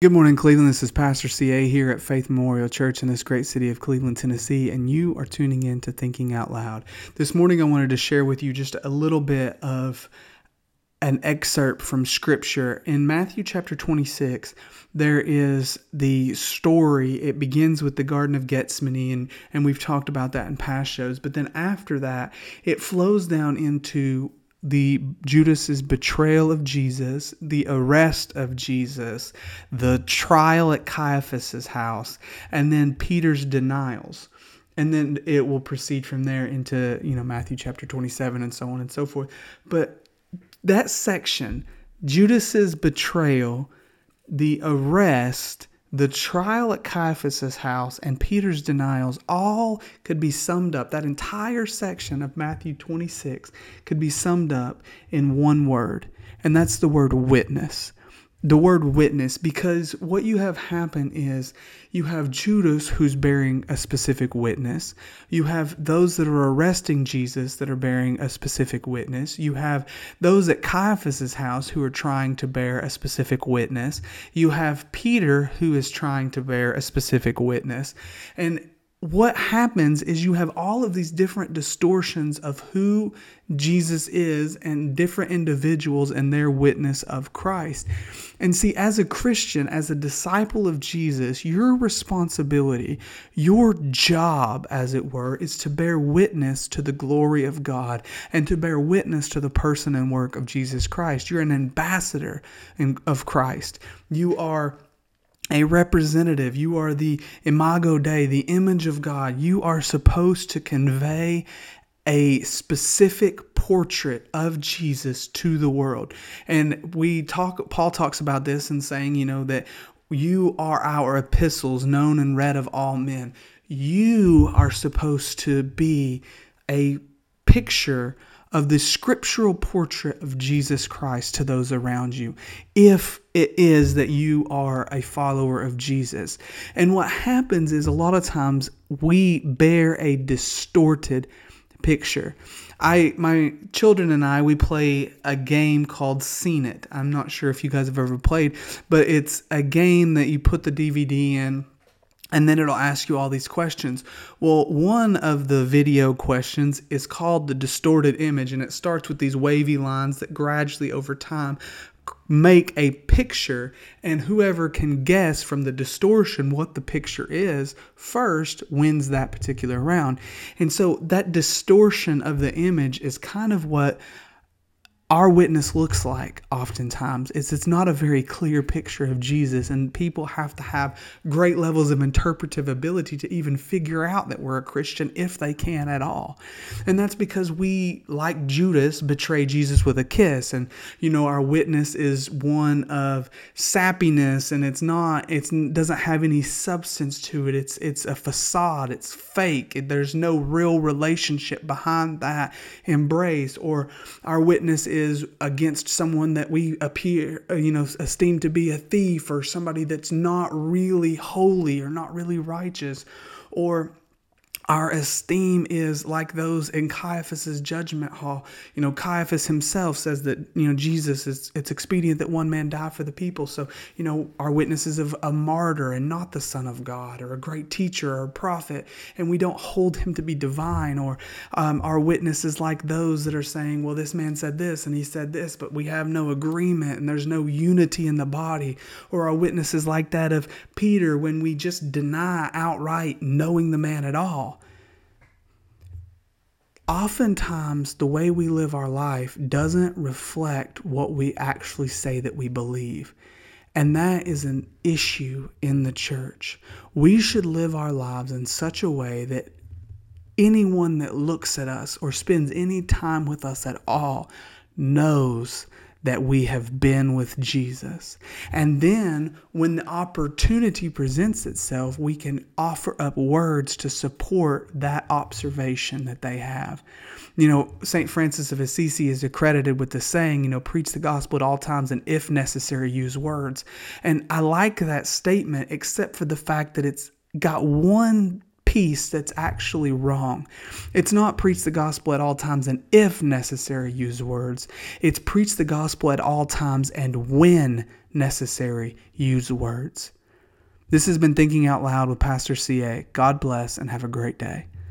Good morning, Cleveland. This is Pastor CA here at Faith Memorial Church in this great city of Cleveland, Tennessee, and you are tuning in to Thinking Out Loud. This morning, I wanted to share with you just a little bit of an excerpt from Scripture. In Matthew chapter 26, there is the story. It begins with the Garden of Gethsemane, and, and we've talked about that in past shows. But then after that, it flows down into the Judas's betrayal of Jesus, the arrest of Jesus, the trial at Caiaphas's house, and then Peter's denials. And then it will proceed from there into, you know, Matthew chapter 27 and so on and so forth. But that section, Judas's betrayal, the arrest, the trial at Caiaphas's house and Peter's denials all could be summed up. That entire section of Matthew 26 could be summed up in one word, and that's the word witness the word witness because what you have happen is you have Judas who's bearing a specific witness. You have those that are arresting Jesus that are bearing a specific witness. You have those at Caiaphas's house who are trying to bear a specific witness. You have Peter who is trying to bear a specific witness. And what happens is you have all of these different distortions of who Jesus is and different individuals and their witness of Christ. And see, as a Christian, as a disciple of Jesus, your responsibility, your job, as it were, is to bear witness to the glory of God and to bear witness to the person and work of Jesus Christ. You're an ambassador of Christ. You are a representative. You are the imago Dei, the image of God. You are supposed to convey a specific portrait of Jesus to the world. And we talk Paul talks about this and saying, you know, that you are our epistles known and read of all men. You are supposed to be a picture of the scriptural portrait of Jesus Christ to those around you, if it is that you are a follower of Jesus. And what happens is a lot of times we bear a distorted picture. I my children and I we play a game called Scene It. I'm not sure if you guys have ever played, but it's a game that you put the DVD in and then it'll ask you all these questions. Well, one of the video questions is called the distorted image, and it starts with these wavy lines that gradually over time make a picture, and whoever can guess from the distortion what the picture is first wins that particular round. And so that distortion of the image is kind of what our witness looks like oftentimes is it's not a very clear picture of Jesus and people have to have great levels of interpretive ability to even figure out that we're a Christian if they can at all. And that's because we like Judas betray Jesus with a kiss and you know our witness is one of sappiness and it's not it doesn't have any substance to it. It's it's a facade, it's fake. There's no real relationship behind that embrace or our witness is is against someone that we appear, uh, you know, esteem to be a thief or somebody that's not really holy or not really righteous or our esteem is like those in Caiaphas's judgment hall. You know, Caiaphas himself says that, you know, Jesus is it's expedient that one man die for the people. So, you know, our witnesses of a martyr and not the Son of God or a great teacher or a prophet, and we don't hold him to be divine, or um, our witnesses like those that are saying, well, this man said this and he said this, but we have no agreement and there's no unity in the body, or our witnesses like that of Peter when we just deny outright knowing the man at all oftentimes the way we live our life doesn't reflect what we actually say that we believe. And that is an issue in the church. We should live our lives in such a way that anyone that looks at us or spends any time with us at all knows that we have been with Jesus. And then when the opportunity presents itself, we can offer up words to support that observation that they have. You know, St. Francis of Assisi is accredited with the saying, you know, preach the gospel at all times and if necessary, use words. And I like that statement, except for the fact that it's got one piece that's actually wrong. It's not preach the gospel at all times and if necessary use words. It's preach the gospel at all times and when necessary, use words. This has been Thinking Out Loud with Pastor CA. God bless and have a great day.